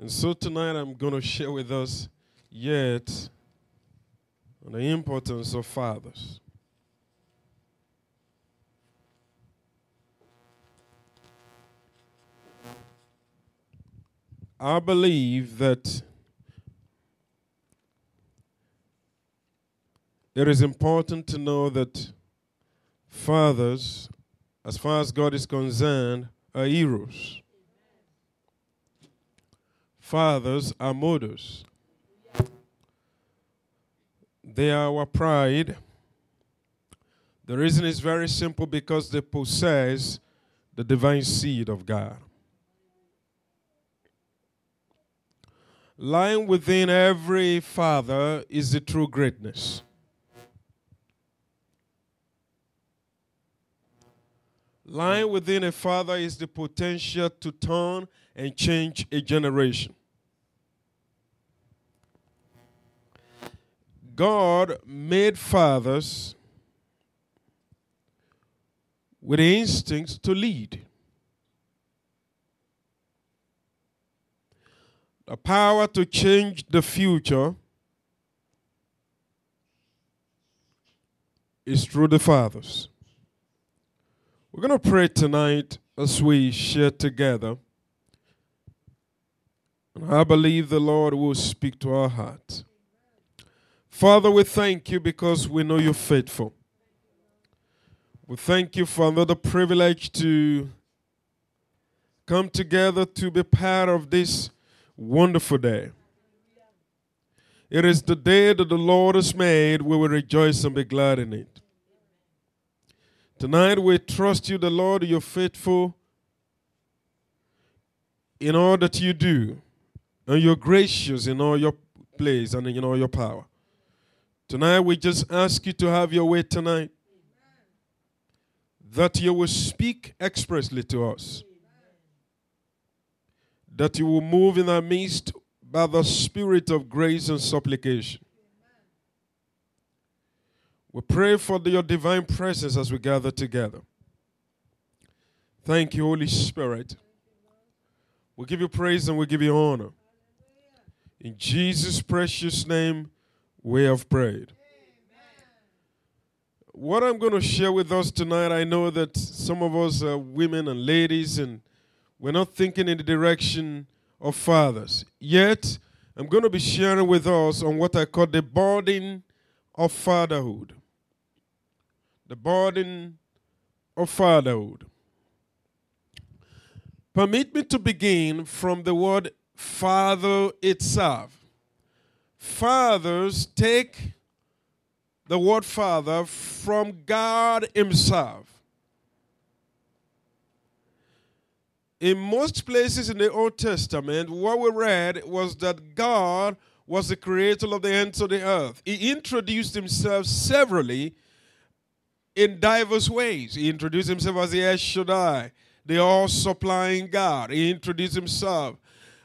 And so tonight I'm going to share with us yet on the importance of fathers. I believe that it is important to know that fathers, as far as God is concerned, are heroes. Fathers are models. They are our pride. The reason is very simple because they possess the divine seed of God. Lying within every father is the true greatness. Lying within a father is the potential to turn and change a generation. God made fathers with instincts to lead. the power to change the future is through the fathers. We're going to pray tonight as we share together. And I believe the Lord will speak to our hearts. Father, we thank you because we know you're faithful. We thank you for another privilege to come together to be part of this wonderful day. It is the day that the Lord has made. We will rejoice and be glad in it. Tonight we trust you, the Lord, you're faithful in all that you do, and you're gracious in all your place and in all your power. Tonight we just ask you to have your way tonight, that you will speak expressly to us that you will move in our midst by the spirit of grace and supplication. We pray for your divine presence as we gather together. Thank you, Holy Spirit. We give you praise and we give you honor. In Jesus' precious name, we have prayed. What I'm going to share with us tonight, I know that some of us are women and ladies, and we're not thinking in the direction of fathers. Yet, I'm going to be sharing with us on what I call the burden of fatherhood. The burden of fatherhood. Permit me to begin from the word father itself. Fathers take the word father from God Himself. in most places in the Old Testament, what we read was that God was the creator of the ends of the earth. He introduced himself severally in diverse ways. He introduced himself as the El Shaddai, the all supplying God. He introduced himself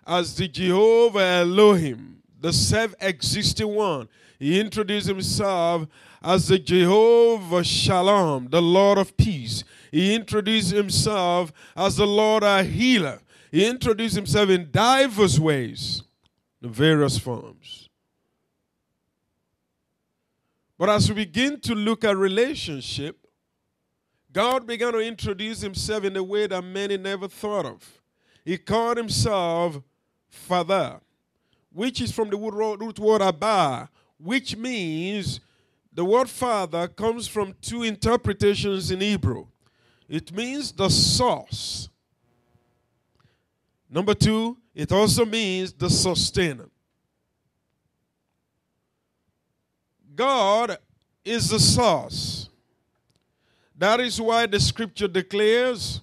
as the Jehovah Elohim, the self existing one. He introduced himself as the Jehovah Shalom, the Lord of peace. He introduced himself as the Lord our healer. He introduced himself in diverse ways, in various forms. But as we begin to look at relationship, God began to introduce himself in a way that many never thought of. He called himself Father, which is from the root word Abba, which means the word Father comes from two interpretations in Hebrew. It means the source. Number two, it also means the sustainer. God is the source. That is why the scripture declares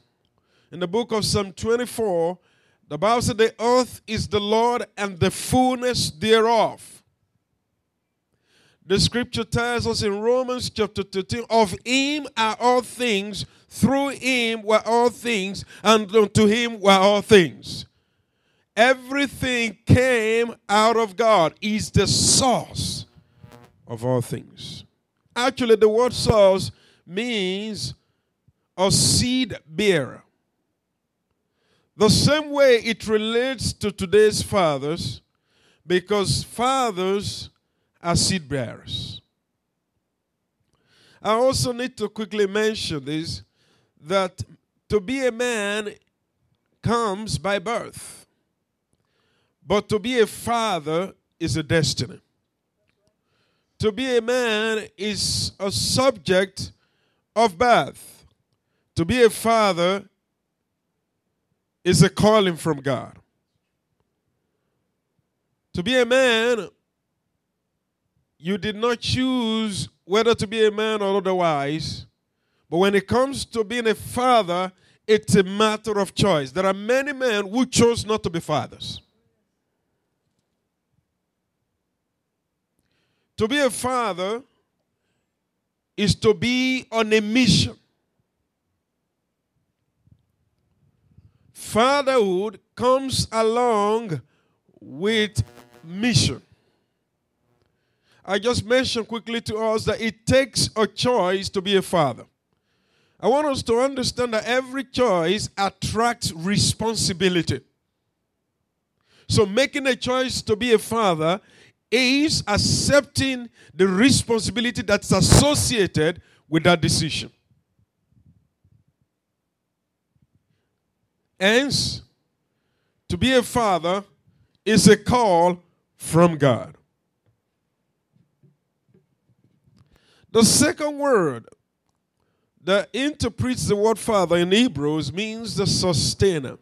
in the book of Psalm 24 the Bible said, The earth is the Lord and the fullness thereof the scripture tells us in Romans chapter 13 of him are all things, through him were all things, and unto him were all things. Everything came out of God, is the source of all things. Actually, the word source means a seed bearer. The same way it relates to today's fathers, because fathers are seed bearers. I also need to quickly mention this that to be a man comes by birth, but to be a father is a destiny. To be a man is a subject of birth. To be a father is a calling from God. To be a man, you did not choose whether to be a man or otherwise. But when it comes to being a father, it's a matter of choice. There are many men who chose not to be fathers. To be a father is to be on a mission. Fatherhood comes along with mission. I just mentioned quickly to us that it takes a choice to be a father. I want us to understand that every choice attracts responsibility. So, making a choice to be a father is accepting the responsibility that's associated with that decision. Hence, to be a father is a call from God. The second word that interprets the word father in Hebrews means the sustainer.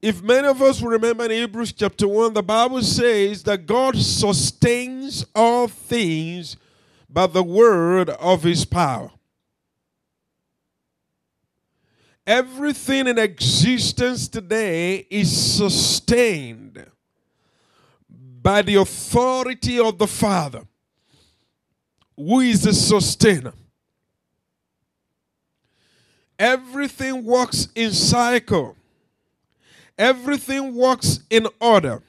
If many of us remember in Hebrews chapter 1, the Bible says that God sustains all things by the word of his power. Everything in existence today is sustained by the authority of the Father, who is the sustainer. Everything works in cycle. Everything works in order.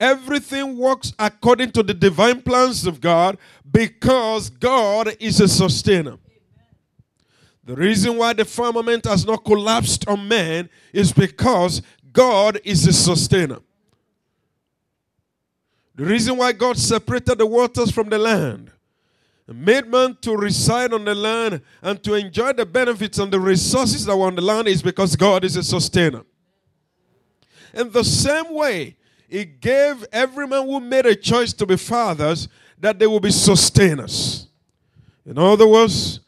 Everything works according to the divine plans of God because God is a sustainer. The reason why the firmament has not collapsed on man is because God is a sustainer. The reason why God separated the waters from the land and made man to reside on the land and to enjoy the benefits and the resources that were on the land is because God is a sustainer. In the same way, He gave every man who made a choice to be fathers that they will be sustainers. In other words,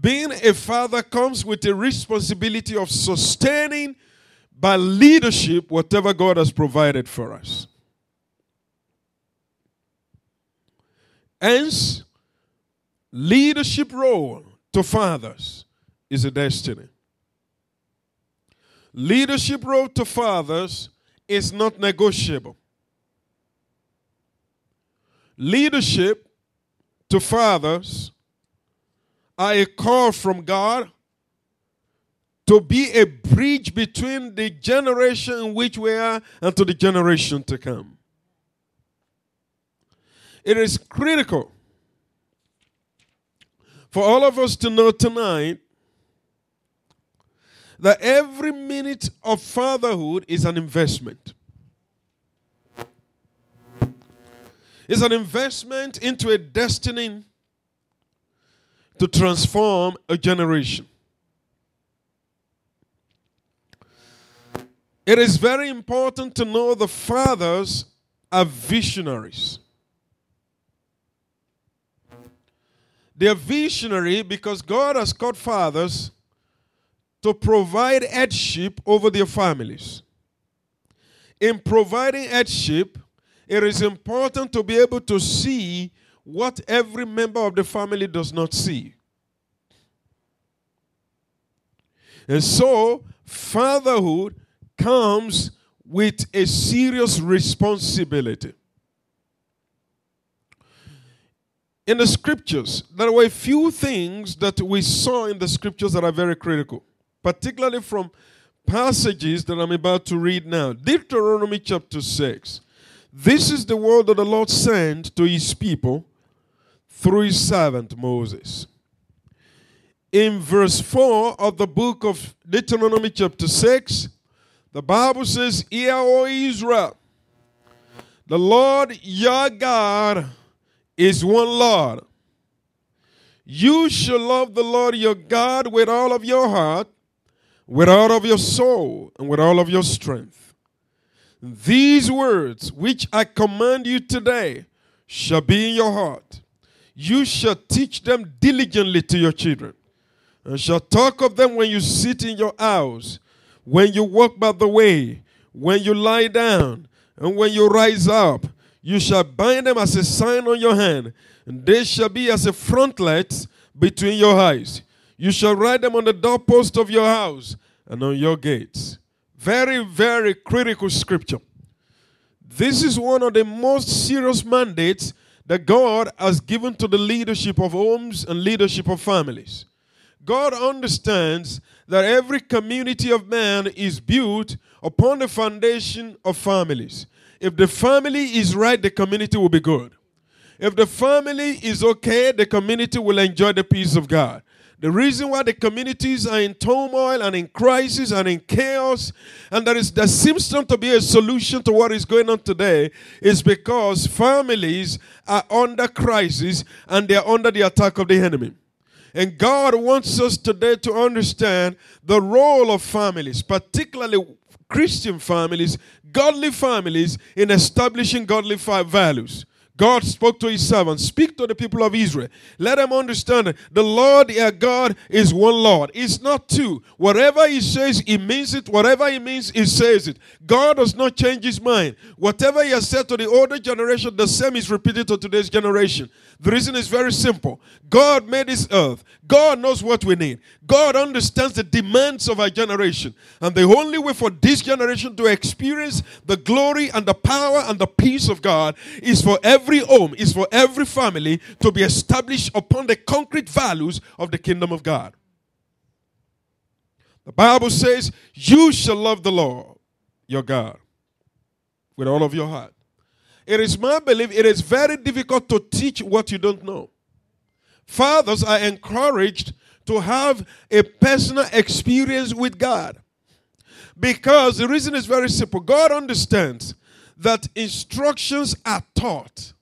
being a father comes with a responsibility of sustaining by leadership whatever God has provided for us. Hence, leadership role to fathers is a destiny. Leadership role to fathers is not negotiable. Leadership to fathers are a call from God to be a bridge between the generation in which we are and to the generation to come. It is critical for all of us to know tonight that every minute of fatherhood is an investment. It's an investment into a destiny to transform a generation. It is very important to know the fathers are visionaries. They are visionary because God has called fathers to provide headship over their families. In providing headship, it is important to be able to see what every member of the family does not see. And so, fatherhood comes with a serious responsibility. In the scriptures, there were a few things that we saw in the scriptures that are very critical, particularly from passages that I'm about to read now. Deuteronomy chapter 6. This is the word that the Lord sent to his people through his servant Moses. in verse 4 of the book of Deuteronomy, chapter 6, the Bible says, Hear, O Israel, the Lord your God is one Lord. You shall love the Lord your God with all of your heart, with all of your soul, and with all of your strength. These words which I command you today shall be in your heart. You shall teach them diligently to your children, and shall talk of them when you sit in your house, when you walk by the way, when you lie down, and when you rise up. You shall bind them as a sign on your hand, and they shall be as a frontlet between your eyes. You shall write them on the doorpost of your house and on your gates. Very, very critical scripture. This is one of the most serious mandates that God has given to the leadership of homes and leadership of families. God understands that every community of man is built upon the foundation of families. If the family is right, the community will be good. If the family is okay, the community will enjoy the peace of God. The reason why the communities are in turmoil and in crisis and in chaos, and there is there seems to be a solution to what is going on today, is because families are under crisis and they are under the attack of the enemy. And God wants us today to understand the role of families, particularly Christian families, godly families, in establishing godly values. God spoke to his servants, speak to the people of Israel. Let them understand the Lord your God is one Lord. It's not two. Whatever he says, he means it. Whatever he means, he says it. God does not change his mind. Whatever he has said to the older generation, the same is repeated to today's generation. The reason is very simple. God made this earth. God knows what we need. God understands the demands of our generation. And the only way for this generation to experience the glory and the power and the peace of God is for every home, is for every family to be established upon the concrete values of the kingdom of God. The Bible says, You shall love the Lord your God with all of your heart it is my belief it is very difficult to teach what you don't know. Fathers are encouraged to have a personal experience with God. Because the reason is very simple God understands that instructions are taught,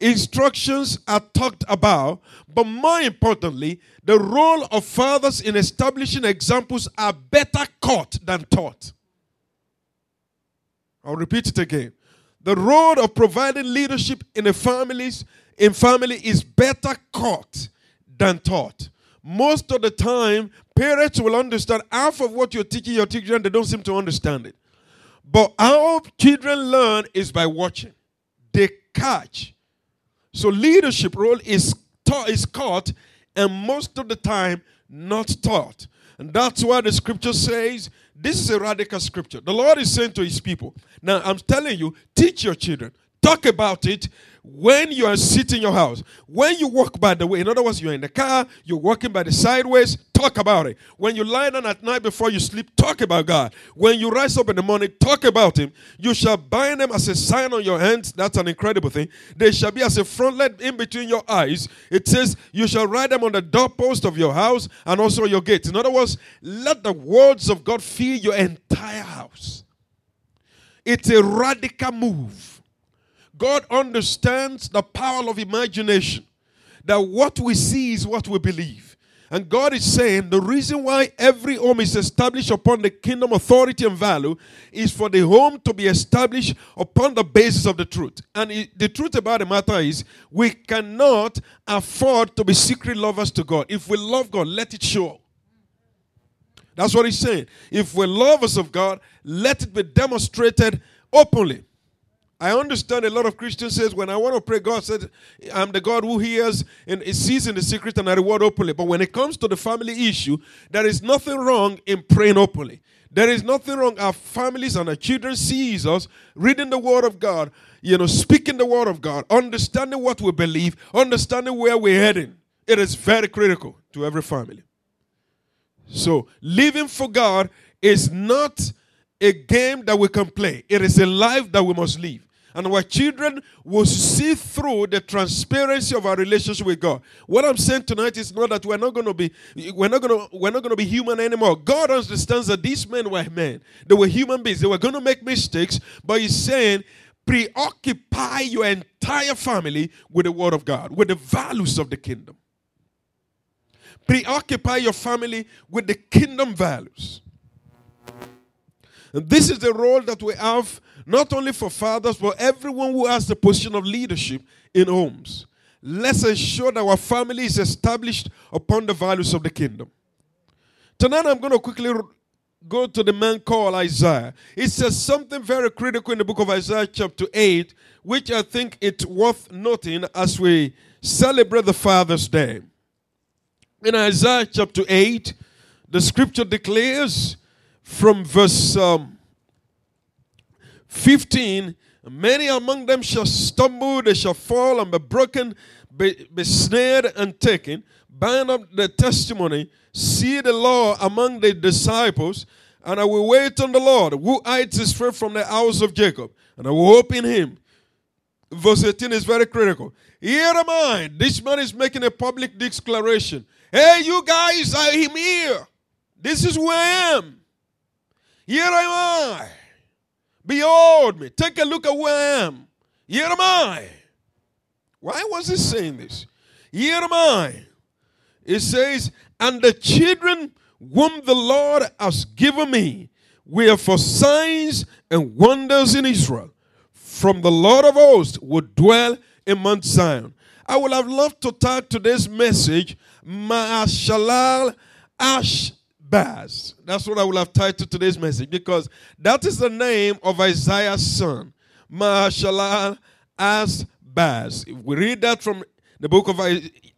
instructions are talked about, but more importantly, the role of fathers in establishing examples are better caught than taught. I'll repeat it again. The road of providing leadership in a families in family is better caught than taught. Most of the time, parents will understand half of what you're teaching your children, they don't seem to understand it. But how children learn is by watching. They catch. So leadership role is taught is caught and most of the time not taught. And that's why the scripture says this is a radical scripture. The Lord is saying to his people, now I'm telling you, teach your children, talk about it when you are sitting in your house. When you walk by the way, in other words, you're in the car, you're walking by the sideways, talk about it. When you lie down at night before you sleep, talk about God. When you rise up in the morning, talk about Him. You shall bind them as a sign on your hands. That's an incredible thing. They shall be as a frontlet in between your eyes. It says, You shall write them on the doorpost of your house and also your gates. In other words, let the words of God fill your entire house. It's a radical move God understands the power of imagination. That what we see is what we believe. And God is saying the reason why every home is established upon the kingdom authority and value is for the home to be established upon the basis of the truth. And the truth about the matter is, we cannot afford to be secret lovers to God. If we love God, let it show. That's what he's saying. If we're lovers of God, let it be demonstrated openly. I understand a lot of Christians says when I want to pray, God said, I'm the God who hears and sees in the secret and I reward openly. But when it comes to the family issue, there is nothing wrong in praying openly. There is nothing wrong. Our families and our children sees us reading the Word of God, you know, speaking the Word of God, understanding what we believe, understanding where we're heading. It is very critical to every family. So living for God is not a game that we can play. It is a life that we must live. And our children will see through the transparency of our relationship with God. What I'm saying tonight is not that we're not going to be we're not going to we're not going to be human anymore. God understands that these men were men. They were human beings. They were going to make mistakes, but he's saying preoccupy your entire family with the word of God, with the values of the kingdom. Preoccupy your family with the kingdom values. And this is the role that we have not only for fathers, but everyone who has the position of leadership in homes. Let's ensure that our family is established upon the values of the kingdom. Tonight, I'm going to quickly go to the man called Isaiah. It says something very critical in the book of Isaiah, chapter 8, which I think it's worth noting as we celebrate the Father's Day. In Isaiah chapter 8, the scripture declares from verse um, 15 Many among them shall stumble, they shall fall and be broken, be, be snared and taken. Bind up the testimony, see the law among the disciples, and I will wait on the Lord, who hides his face from the house of Jacob, and I will hope in him. Verse 18 is very critical. Here am I. This man is making a public declaration. Hey, you guys, I am here. This is who I am. Here am I. Behold me. Take a look at who I am. Here am I. Why was he saying this? Here am I. It says, and the children whom the Lord has given me were for signs and wonders in Israel. From the Lord of hosts would dwell in Mount Zion. I would have loved to tag today's message, Maashalal Ash Baz. That's what I will have titled today's message because that is the name of Isaiah's son, Maashalal As Baz. We read that from the book of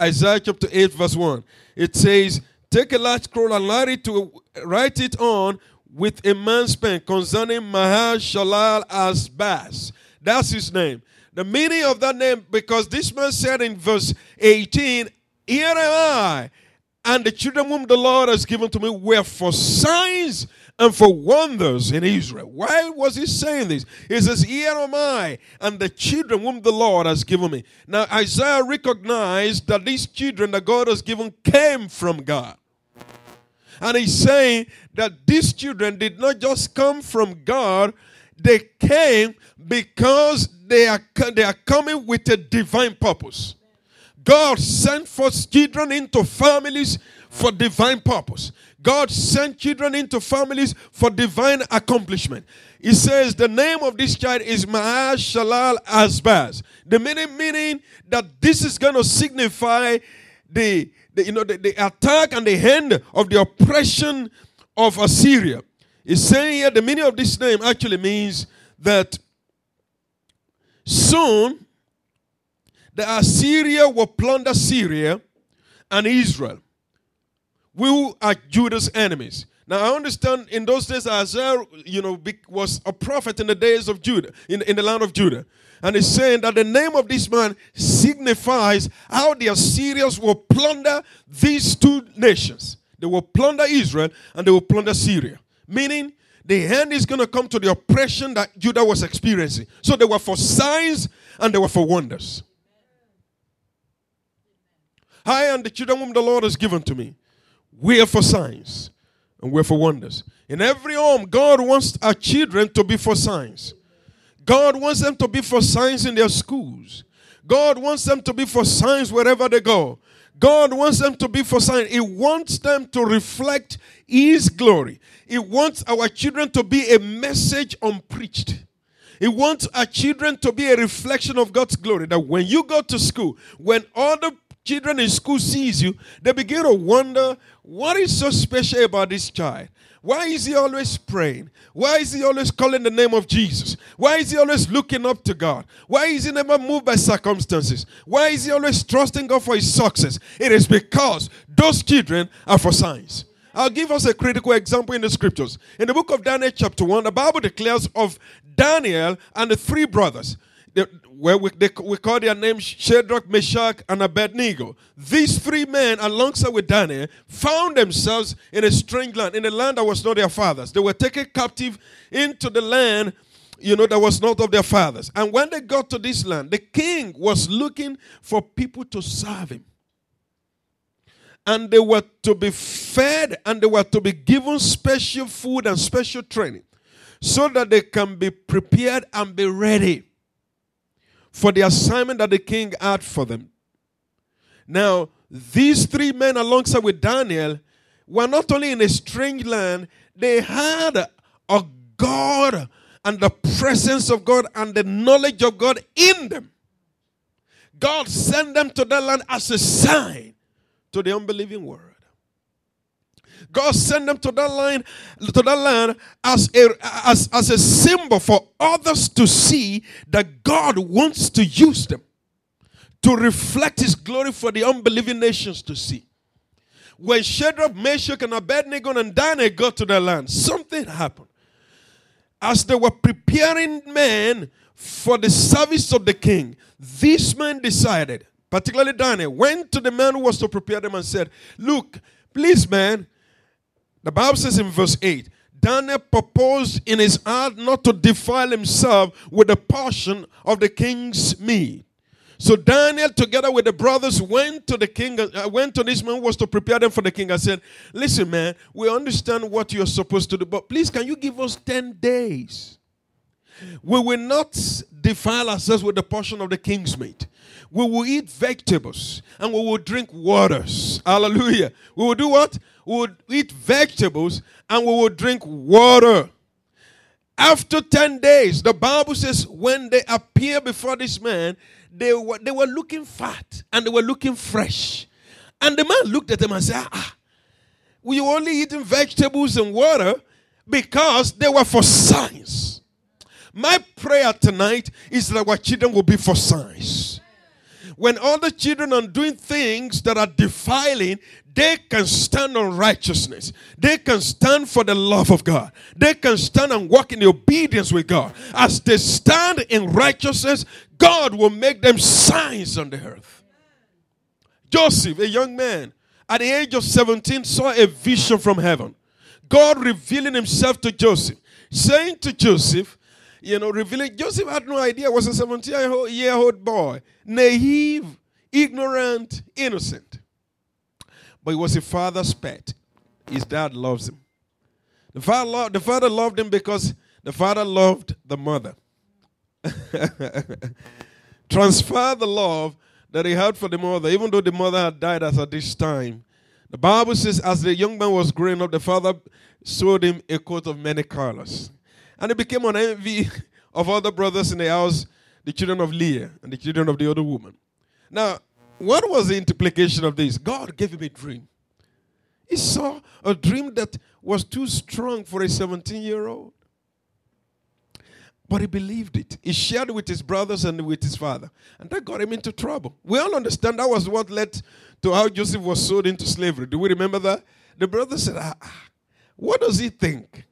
Isaiah, chapter 8, verse 1. It says, Take a large scroll and write it, to, write it on with a man's pen concerning Maashalal As Baz. That's his name. The meaning of that name, because this man said in verse 18, Here am I and the children whom the Lord has given to me were for signs and for wonders in Israel. Why was he saying this? He says, Here am I, and the children whom the Lord has given me. Now, Isaiah recognized that these children that God has given came from God. And he's saying that these children did not just come from God, they came because they are, they are coming with a divine purpose. God sent forth children into families for divine purpose. God sent children into families for divine accomplishment. He says the name of this child is Maaz Shalal Asbaz. The meaning meaning that this is going to signify the, the you know the, the, attack and the end of the oppression of Assyria. He's saying here the meaning of this name actually means that soon the Assyria will plunder Syria and Israel. We are Judah's enemies. Now I understand in those days Isaiah, you know, was a prophet in the days of Judah, in, in the land of Judah. And he's saying that the name of this man signifies how the Assyrians will plunder these two nations. They will plunder Israel and they will plunder Syria. Meaning the end is going to come to the oppression that Judah was experiencing. So they were for signs and they were for wonders. I and the children whom the Lord has given to me, we are for signs and we're for wonders. In every home, God wants our children to be for signs. God wants them to be for signs in their schools. God wants them to be for signs wherever they go. God wants them to be for signs. He wants them to reflect His glory. He wants our children to be a message unpreached. He wants our children to be a reflection of God's glory. That when you go to school, when other children in school sees you, they begin to wonder what is so special about this child. Why is he always praying? Why is he always calling the name of Jesus? Why is he always looking up to God? Why is he never moved by circumstances? Why is he always trusting God for his success? It is because those children are for signs. I'll give us a critical example in the scriptures. In the book of Daniel, chapter 1, the Bible declares of Daniel and the three brothers where we, they, we call their names Shadrach, Meshach, and Abednego. These three men, alongside with Daniel, found themselves in a strange land, in a land that was not their fathers. They were taken captive into the land you know, that was not of their fathers. And when they got to this land, the king was looking for people to serve him. And they were to be fed and they were to be given special food and special training so that they can be prepared and be ready for the assignment that the king had for them. Now, these three men, alongside with Daniel, were not only in a strange land, they had a God and the presence of God and the knowledge of God in them. God sent them to that land as a sign to the unbelieving world. God sent them to that land, to that land as a, as, as a symbol for others to see that God wants to use them to reflect his glory for the unbelieving nations to see. When Shadrach, Meshach, and Abednego and Daniel got to the land, something happened. As they were preparing men for the service of the king, these men decided, particularly Daniel, went to the man who was to prepare them and said, Look, please, man, the Bible says in verse 8, Daniel proposed in his heart not to defile himself with a portion of the king's meat. So Daniel, together with the brothers, went to the king, uh, went to this man who was to prepare them for the king. I said, Listen, man, we understand what you're supposed to do, but please, can you give us 10 days? We will not defile ourselves with the portion of the king's meat. We will eat vegetables and we will drink waters. Hallelujah. We will do what? We will eat vegetables and we would drink water. After 10 days, the Bible says, when they appear before this man, they were, they were looking fat and they were looking fresh. And the man looked at them and said, Ah, we were only eating vegetables and water because they were for signs. My prayer tonight is that our children will be for signs. When other children are doing things that are defiling, they can stand on righteousness. They can stand for the love of God. They can stand and walk in obedience with God. As they stand in righteousness, God will make them signs on the earth. Joseph, a young man, at the age of 17, saw a vision from heaven. God revealing himself to Joseph, saying to Joseph, you know, revealing, Joseph had no idea, was a 17 year old boy, naive, ignorant, innocent. But he was a father's pet. His dad loves him. The father, loved, the father loved him because the father loved the mother. Transfer the love that he had for the mother, even though the mother had died as at this time. The Bible says, as the young man was growing up, the father sewed him a coat of many colors. And he became an envy of other brothers in the house, the children of Leah and the children of the other woman. Now, what was the implication of this? God gave him a dream. He saw a dream that was too strong for a 17 year old. But he believed it. He shared it with his brothers and with his father. And that got him into trouble. We all understand that was what led to how Joseph was sold into slavery. Do we remember that? The brothers said, ah, ah What does he think?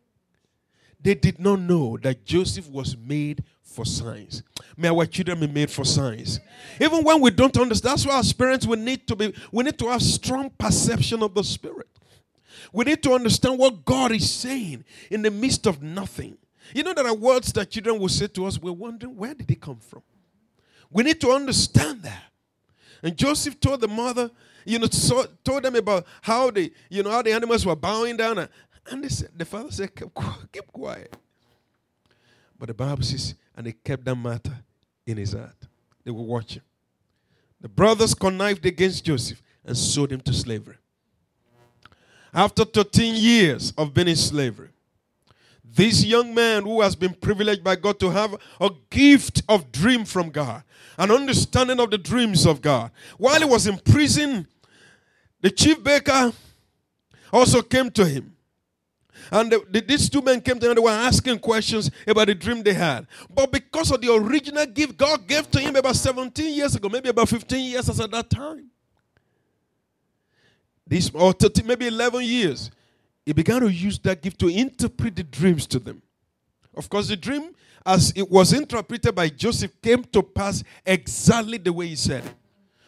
They did not know that Joseph was made for signs. May our children be made for signs. Even when we don't understand, that's why as parents we need to be we need to have strong perception of the spirit. We need to understand what God is saying in the midst of nothing. You know, there are words that children will say to us, we're wondering where did they come from? We need to understand that. And Joseph told the mother, you know, so, told them about how the, you know, how the animals were bowing down. And, and said, the father said, keep, keep quiet. But the Bible says, and he kept that matter in his heart. They were watching. The brothers connived against Joseph and sold him to slavery. After 13 years of being in slavery, this young man who has been privileged by God to have a gift of dream from God, an understanding of the dreams of God. While he was in prison, the chief baker also came to him and the, the, these two men came to him, they were asking questions about the dream they had. But because of the original gift God gave to him about 17 years ago, maybe about 15 years as at that time, this, or 30, maybe 11 years, he began to use that gift to interpret the dreams to them. Of course, the dream, as it was interpreted by Joseph, came to pass exactly the way he said it.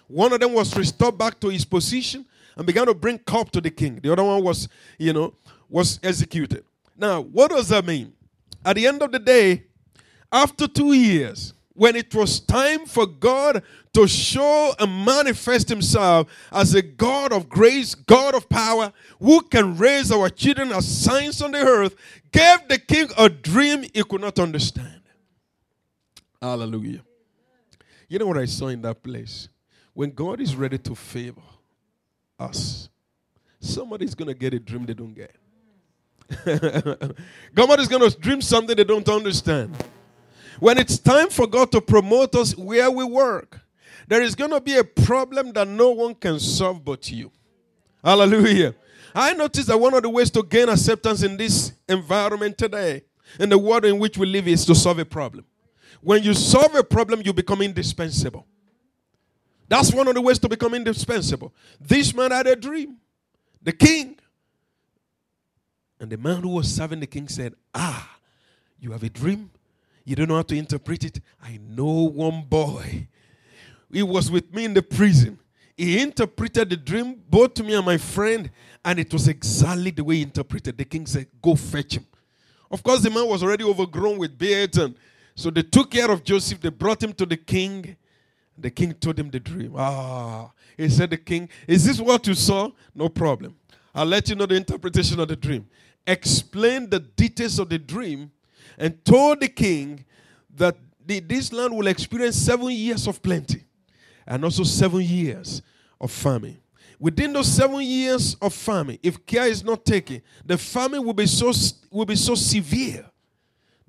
One of them was restored back to his position and began to bring cup to the king. The other one was, you know, was executed. Now, what does that mean? At the end of the day, After two years, when it was time for God to show and manifest Himself as a God of grace, God of power, who can raise our children as signs on the earth, gave the king a dream he could not understand. Hallelujah. You know what I saw in that place? When God is ready to favor us, somebody's going to get a dream they don't get. God is going to dream something they don't understand. When it's time for God to promote us where we work, there is going to be a problem that no one can solve but you. Hallelujah. I noticed that one of the ways to gain acceptance in this environment today, in the world in which we live, is to solve a problem. When you solve a problem, you become indispensable. That's one of the ways to become indispensable. This man had a dream. The king. And the man who was serving the king said, Ah, you have a dream? You don't know how to interpret it? I know one boy. He was with me in the prison. He interpreted the dream both to me and my friend, and it was exactly the way he interpreted. The king said, Go fetch him. Of course, the man was already overgrown with beards, and so they took care of Joseph. They brought him to the king. The king told him the dream. Ah, he said, The king, is this what you saw? No problem. I'll let you know the interpretation of the dream. Explain the details of the dream and told the king that the, this land will experience seven years of plenty and also seven years of famine. Within those seven years of famine, if care is not taken, the famine will be so, will be so severe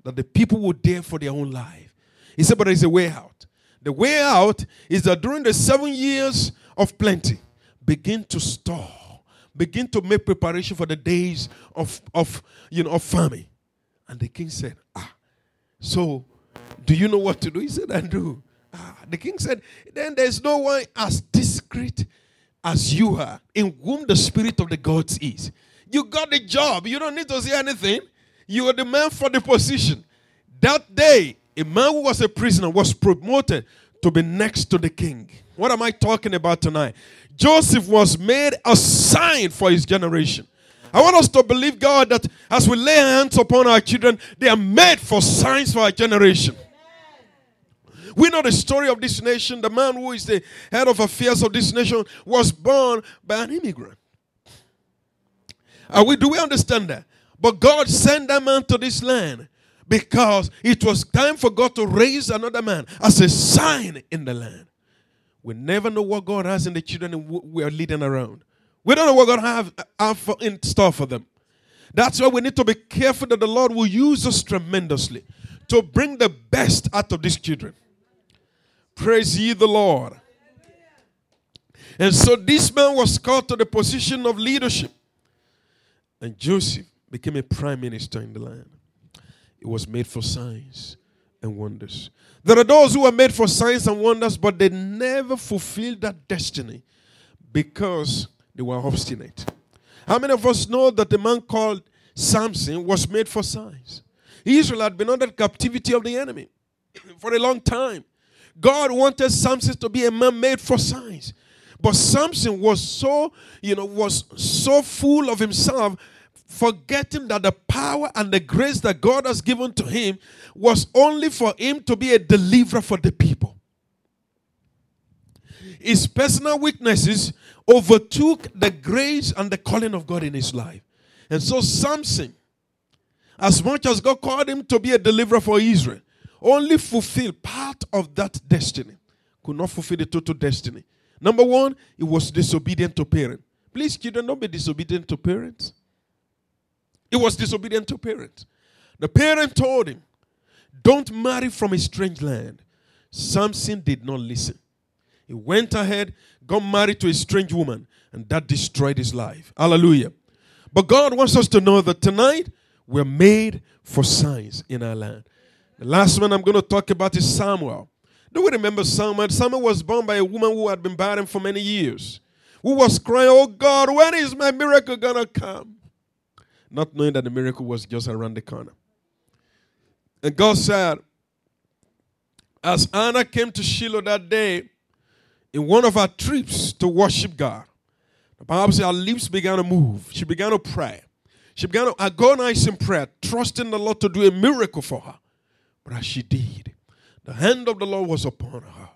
that the people will dare for their own life. He said, but there's a way out. The way out is that during the seven years of plenty, begin to store, begin to make preparation for the days of, of you know of famine. And the king said, Ah, so do you know what to do? He said, I do. Ah, the king said, Then there's no one as discreet as you are, in whom the spirit of the gods is. You got the job. You don't need to say anything. You are the man for the position. That day, a man who was a prisoner was promoted to be next to the king. What am I talking about tonight? Joseph was made a sign for his generation. I want us to believe, God, that as we lay hands upon our children, they are made for signs for our generation. We know the story of this nation. The man who is the head of affairs of this nation was born by an immigrant. Are we, do we understand that? But God sent that man to this land because it was time for God to raise another man as a sign in the land. We never know what God has in the children we are leading around. We don't know what God have, have in store for them. That's why we need to be careful that the Lord will use us tremendously to bring the best out of these children. Praise ye the Lord. And so this man was called to the position of leadership. And Joseph became a prime minister in the land. It was made for signs and wonders. There are those who are made for signs and wonders, but they never fulfilled that destiny because they were obstinate. How many of us know that the man called Samson was made for signs? Israel had been under captivity of the enemy for a long time. God wanted Samson to be a man made for signs. But Samson was so, you know, was so full of himself, forgetting that the power and the grace that God has given to him was only for him to be a deliverer for the people his personal weaknesses overtook the grace and the calling of God in his life. And so Samson, as much as God called him to be a deliverer for Israel, only fulfilled part of that destiny. Could not fulfill the total destiny. Number one, he was disobedient to parents. Please, children, don't be disobedient to parents. He was disobedient to parents. The parent told him, Don't marry from a strange land. Samson did not listen. He went ahead, got married to a strange woman, and that destroyed his life. Hallelujah. But God wants us to know that tonight we're made for signs in our land. The last one I'm going to talk about is Samuel. Do we remember Samuel? Samuel was born by a woman who had been barren for many years, who was crying, Oh God, when is my miracle going to come? Not knowing that the miracle was just around the corner. And God said, as Hannah came to Shiloh that day, in one of our trips to worship God, the Bible says our lips began to move. She began to pray. She began to agonize in prayer, trusting the Lord to do a miracle for her. But as she did, the hand of the Lord was upon her.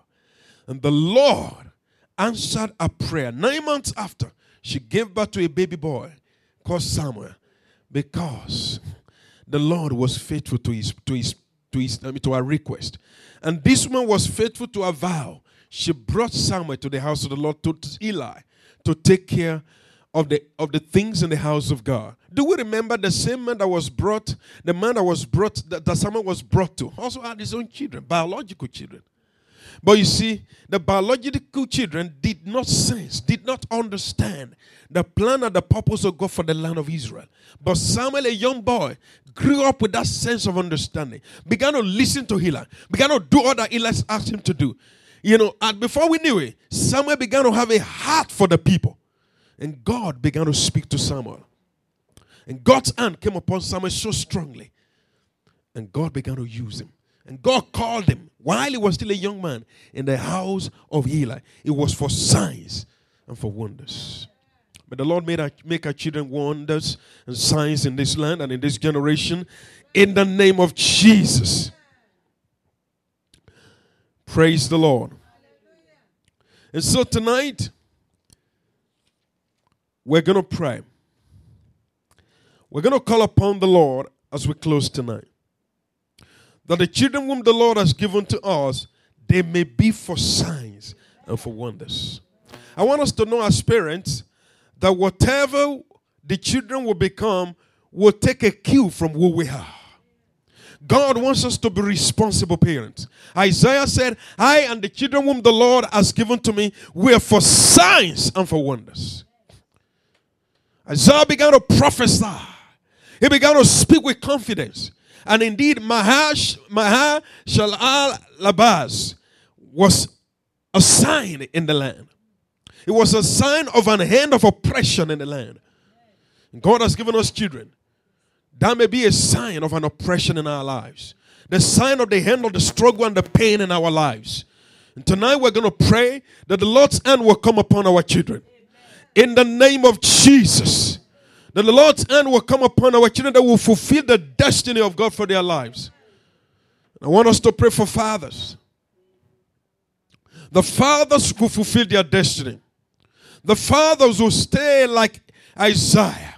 And the Lord answered her prayer. Nine months after, she gave birth to a baby boy called Samuel because the Lord was faithful to his to his to his to her request. And this woman was faithful to her vow. She brought Samuel to the house of the Lord to Eli to take care of the of the things in the house of God. Do we remember the same man that was brought, the man that was brought that, that Samuel was brought to, also had his own children, biological children. But you see, the biological children did not sense, did not understand the plan and the purpose of God for the land of Israel. But Samuel, a young boy, grew up with that sense of understanding, began to listen to Eli, began to do all that Eli asked him to do. You know, and before we knew it, Samuel began to have a heart for the people. And God began to speak to Samuel. And God's hand came upon Samuel so strongly. And God began to use him. And God called him while he was still a young man in the house of Eli. It was for signs and for wonders. But the Lord made our, make our children wonders and signs in this land and in this generation in the name of Jesus. Praise the Lord. And so tonight, we're going to pray. We're going to call upon the Lord as we close tonight that the children whom the Lord has given to us, they may be for signs and for wonders. I want us to know as parents that whatever the children will become will take a cue from who we are. God wants us to be responsible parents. Isaiah said, I and the children whom the Lord has given to me were for signs and for wonders. Isaiah began to prophesy. He began to speak with confidence. And indeed, Mahash, Maha Shalal Labaz was a sign in the land. It was a sign of an hand of oppression in the land. God has given us children. That may be a sign of an oppression in our lives. The sign of the hand of the struggle and the pain in our lives. And tonight we're going to pray that the Lord's hand will come upon our children. In the name of Jesus that the Lord's hand will come upon our children that will fulfill the destiny of God for their lives. I want us to pray for fathers. The fathers who fulfill their destiny. The fathers who stay like Isaiah.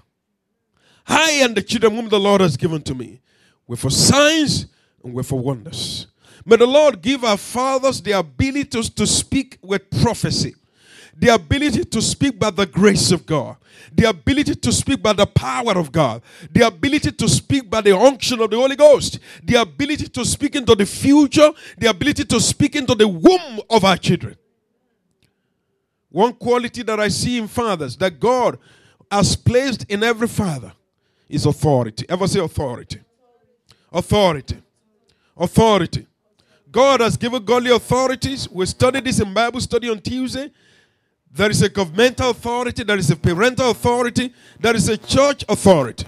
I and the children whom the Lord has given to me. We're for signs and we're for wonders. May the Lord give our fathers the ability to, to speak with prophecy the ability to speak by the grace of God, the ability to speak by the power of God, the ability to speak by the unction of the Holy Ghost, the ability to speak into the future, the ability to speak into the womb of our children. One quality that I see in fathers that God has placed in every father is authority. Ever say authority? Authority. Authority. God has given godly authorities. We studied this in Bible study on Tuesday. There is a governmental authority, there is a parental authority, there is a church authority.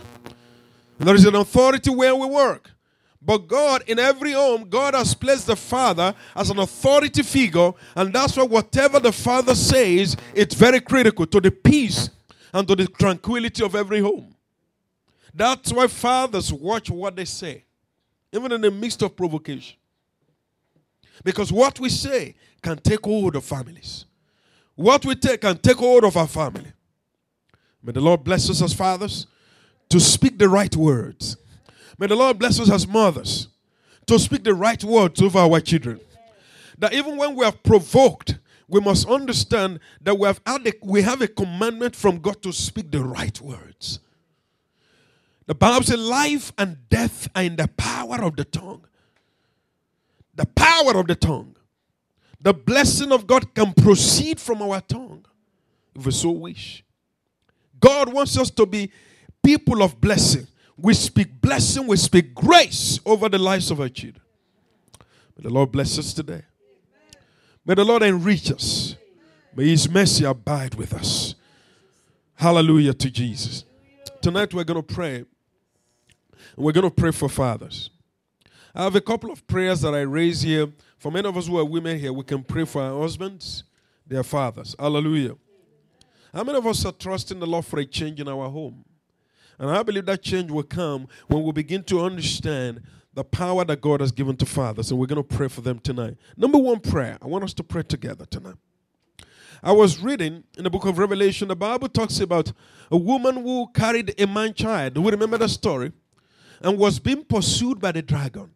There is an authority where we work. But God, in every home, God has placed the father as an authority figure, and that's why whatever the father says, it's very critical to the peace and to the tranquility of every home. That's why fathers watch what they say, even in the midst of provocation. Because what we say can take hold of families. What we take and take hold of our family. May the Lord bless us as fathers to speak the right words. May the Lord bless us as mothers to speak the right words over our children. That even when we are provoked, we must understand that we have, a, we have a commandment from God to speak the right words. The Bible says life and death are in the power of the tongue. The power of the tongue. The blessing of God can proceed from our tongue if we so wish. God wants us to be people of blessing. We speak blessing, we speak grace over the lives of our children. May the Lord bless us today. May the Lord enrich us. May His mercy abide with us. Hallelujah to Jesus. Tonight we're going to pray. And we're going to pray for fathers. I have a couple of prayers that I raise here for many of us who are women here, we can pray for our husbands, their fathers. Hallelujah. How many of us are trusting the Lord for a change in our home? And I believe that change will come when we begin to understand the power that God has given to fathers, and we're going to pray for them tonight. Number one prayer, I want us to pray together tonight. I was reading in the book of Revelation, the Bible talks about a woman who carried a man child. We remember the story? And was being pursued by the dragon.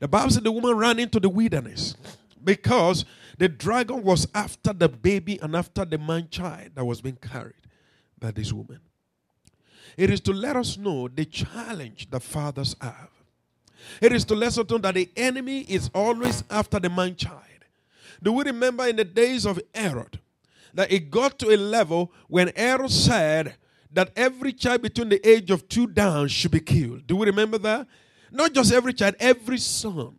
The Bible said the woman ran into the wilderness because the dragon was after the baby and after the man child that was being carried by this woman. It is to let us know the challenge the fathers have. It is to let us know that the enemy is always after the man child. Do we remember in the days of Herod that it got to a level when Herod said that every child between the age of two down should be killed? Do we remember that? Not just every child, every son.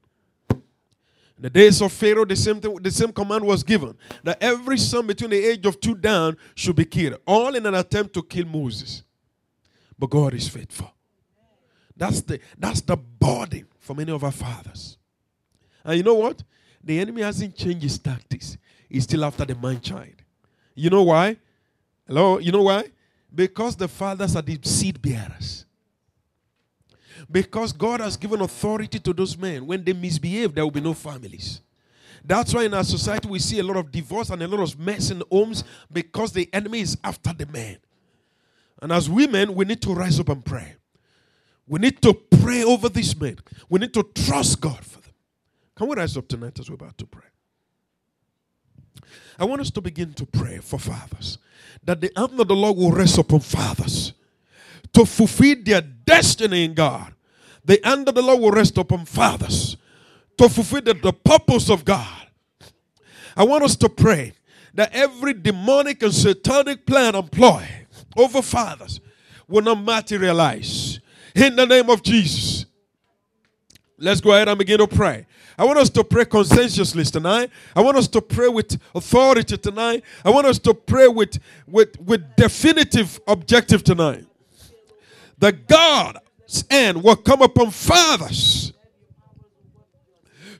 In the days of Pharaoh, the same, thing, the same command was given that every son between the age of two down should be killed, all in an attempt to kill Moses. But God is faithful. That's the, that's the burden for many of our fathers. And you know what? The enemy hasn't changed his tactics. He's still after the man child. You know why? Hello? You know why? Because the fathers are the seed bearers. Because God has given authority to those men. When they misbehave, there will be no families. That's why in our society we see a lot of divorce and a lot of mess in homes because the enemy is after the man. And as women, we need to rise up and pray. We need to pray over these men. We need to trust God for them. Can we rise up tonight as we're about to pray? I want us to begin to pray for fathers. That the hand of the Lord will rest upon fathers to fulfill their destiny in God. The hand of the Lord will rest upon fathers to fulfill the, the purpose of God. I want us to pray that every demonic and satanic plan employed over fathers will not materialize. In the name of Jesus. Let's go ahead and begin to pray. I want us to pray conscientiously tonight. I want us to pray with authority tonight. I want us to pray with, with, with definitive objective tonight. The God's end will come upon fathers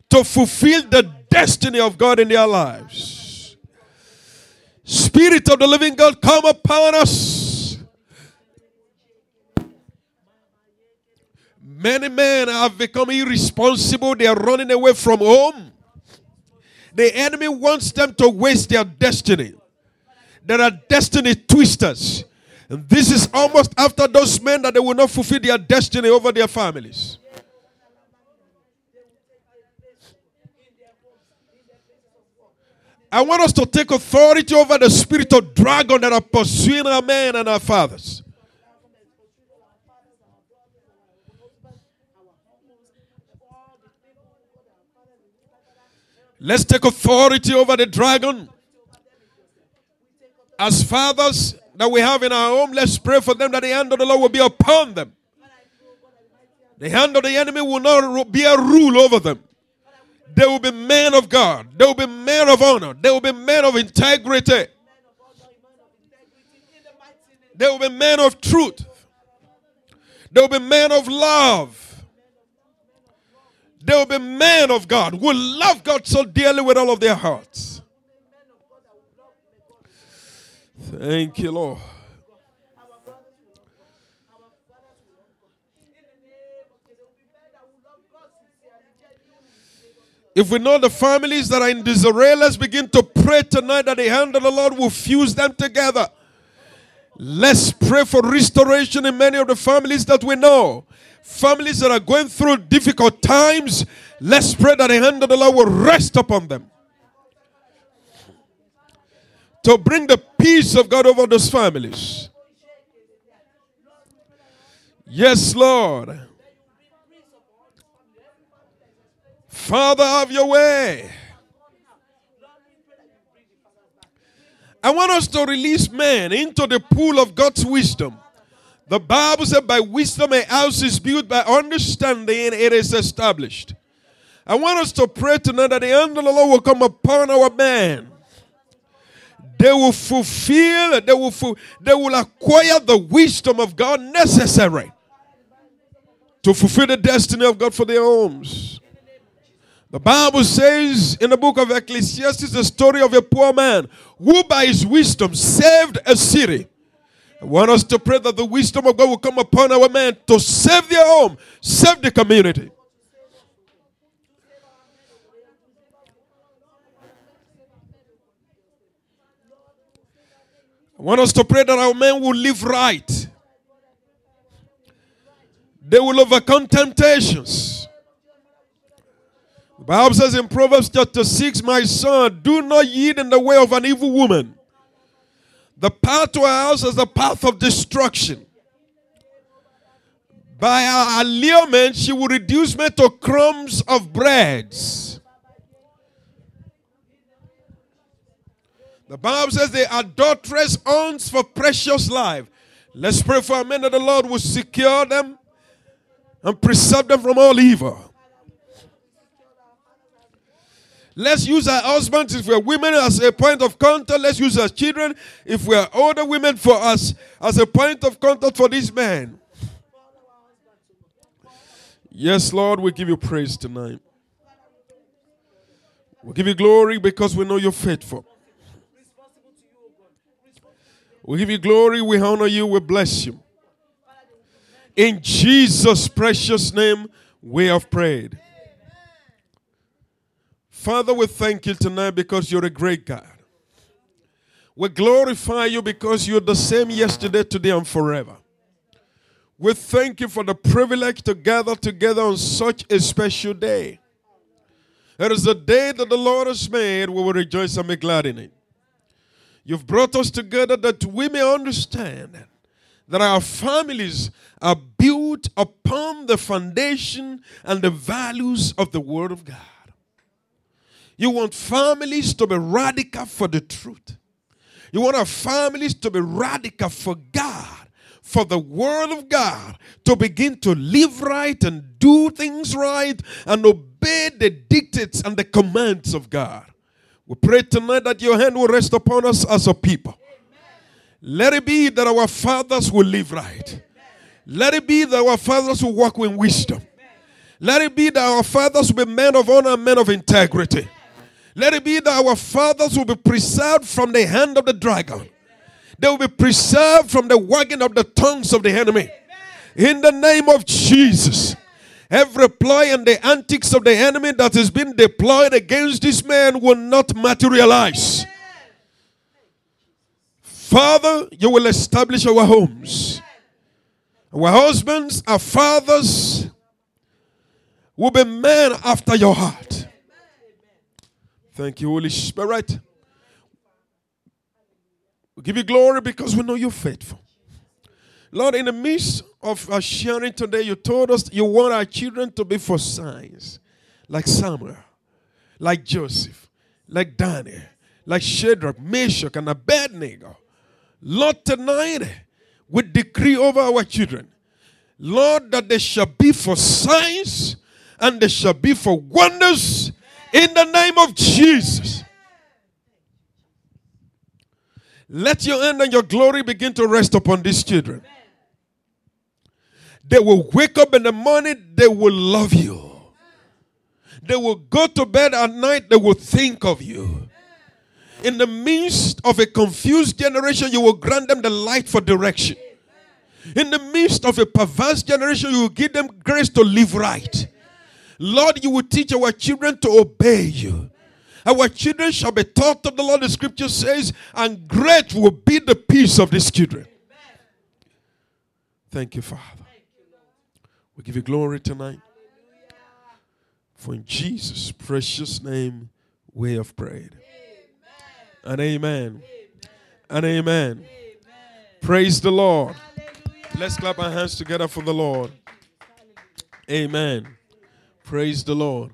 to fulfill the destiny of God in their lives. Spirit of the living God, come upon us. Many men have become irresponsible. They are running away from home. The enemy wants them to waste their destiny. There are destiny twisters. And this is almost after those men that they will not fulfill their destiny over their families. I want us to take authority over the spirit of dragon that are pursuing our men and our fathers. Let's take authority over the dragon. As fathers that we have in our home, let's pray for them that the hand of the Lord will be upon them. The hand of the enemy will not be a rule over them. They will be men of God. They will be men of honor. They will be men of integrity. They will be men of truth. They will be men of love. They will be men of God who love God so dearly with all of their hearts. Thank you, Lord. If we know the families that are in disarray, let's begin to pray tonight that the hand of the Lord will fuse them together. Let's pray for restoration in many of the families that we know. Families that are going through difficult times, let's pray that the hand of the Lord will rest upon them. To bring the peace of God over those families. Yes, Lord. Father, have your way. I want us to release man into the pool of God's wisdom. The Bible said, by wisdom a house is built, by understanding it is established. I want us to pray tonight that the hand of the Lord will come upon our man. They will fulfill, they will, they will acquire the wisdom of God necessary to fulfill the destiny of God for their homes. The Bible says in the book of Ecclesiastes the story of a poor man who by his wisdom saved a city. I want us to pray that the wisdom of God will come upon our men to save their home, save the community. I want us to pray that our men will live right. They will overcome temptations. The Bible says in Proverbs chapter 6, My son, do not yield in the way of an evil woman. The path to her house is the path of destruction. By her allurement, she will reduce me to crumbs of breads. The Bible says the adulteress owns for precious life. Let's pray for a men that the Lord will secure them and preserve them from all evil. Let's use our husbands if we're women as a point of contact. Let's use our children if we're older women for us as a point of contact for these men. Yes, Lord, we give you praise tonight. We give you glory because we know you're faithful. We give you glory, we honor you, we bless you. In Jesus' precious name, we have prayed. Father, we thank you tonight because you're a great God. We glorify you because you're the same yesterday, today, and forever. We thank you for the privilege to gather together on such a special day. It is the day that the Lord has made. We will rejoice and be glad in it. You've brought us together that we may understand that our families are built upon the foundation and the values of the Word of God. You want families to be radical for the truth. You want our families to be radical for God, for the Word of God, to begin to live right and do things right and obey the dictates and the commands of God. We pray tonight that your hand will rest upon us as a people. Let it be that our fathers will live right. Let it be that our fathers will walk with wisdom. Let it be that our fathers will be men of honor and men of integrity. Let it be that our fathers will be preserved from the hand of the dragon. They will be preserved from the wagging of the tongues of the enemy. In the name of Jesus. Every ploy and the antics of the enemy that has been deployed against this man will not materialize. Father, you will establish our homes. Our husbands, our fathers will be men after your heart. Thank you, Holy Spirit. We give you glory because we know you're faithful. Lord, in the midst of our sharing today, you told us you want our children to be for signs, like Samuel, like Joseph, like Daniel, like Shadrach, Meshach, and Abednego. Lord, tonight we decree over our children, Lord, that they shall be for signs and they shall be for wonders in the name of Jesus. Let your hand and your glory begin to rest upon these children. They will wake up in the morning, they will love you. They will go to bed at night, they will think of you in the midst of a confused generation, you will grant them the light for direction. In the midst of a perverse generation, you will give them grace to live right. Lord, you will teach our children to obey you. Our children shall be taught of the Lord, the scripture says, and great will be the peace of these children. Thank you, Father. We give you glory tonight. For in Jesus' precious name we have prayed and amen. And amen. Praise the Lord. Let's clap our hands together for the Lord. Amen. Praise the Lord.